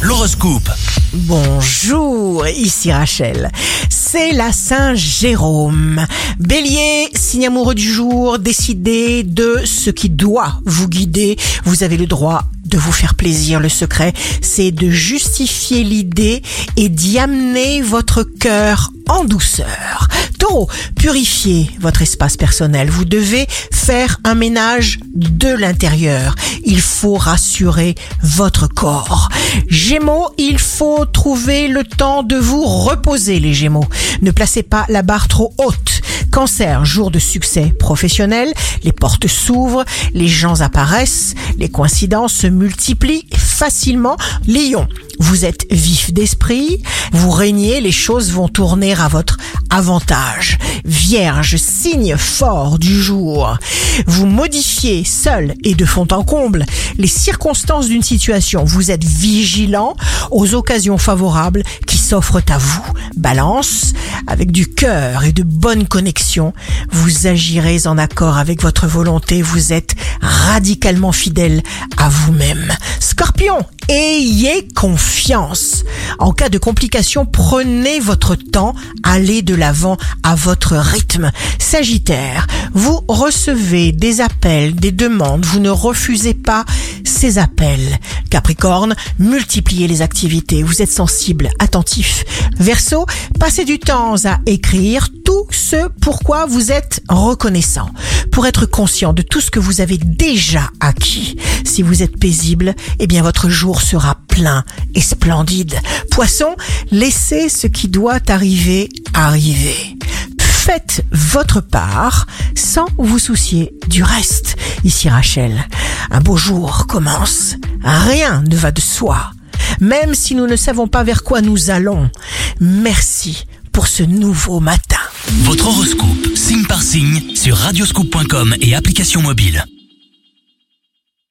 L'horoscope. Bonjour, ici Rachel. C'est la Saint-Jérôme. Bélier, signe amoureux du jour, décidez de ce qui doit vous guider. Vous avez le droit de vous faire plaisir. Le secret, c'est de justifier l'idée et d'y amener votre cœur en douceur. Taureau, purifiez votre espace personnel. Vous devez faire un ménage de l'intérieur. Il faut rassurer votre corps. Gémeaux, il faut trouver le temps de vous reposer les Gémeaux. Ne placez pas la barre trop haute. Cancer, jour de succès professionnel, les portes s'ouvrent, les gens apparaissent, les coïncidences se multiplient facilement. Lion, vous êtes vif d'esprit, vous régnez, les choses vont tourner à votre avantage. Vierge, signe fort du jour. Vous modifiez seul et de fond en comble les circonstances d'une situation. Vous êtes vigilant aux occasions favorables qui s'offrent à vous. Balance, avec du cœur et de bonnes connexions, vous agirez en accord avec votre volonté. Vous êtes radicalement fidèle à vous-même. Scorpion, ayez confiance. En cas de complications, prenez votre temps, allez de l'avant à votre rythme. Sagittaire, vous recevez des appels, des demandes, vous ne refusez pas ces appels. Capricorne, multipliez les activités, vous êtes sensible, attentif. Verseau, passez du temps à écrire tout ce pourquoi vous êtes reconnaissant, pour être conscient de tout ce que vous avez déjà acquis. Si vous êtes paisible, eh bien votre jour sera plein et splendide. Poisson, laissez ce qui doit arriver arriver. Faites votre part sans vous soucier du reste. Ici Rachel, un beau jour commence. Rien ne va de soi. Même si nous ne savons pas vers quoi nous allons. Merci pour ce nouveau matin. Votre horoscope, signe par signe, sur radioscoop.com et application mobile.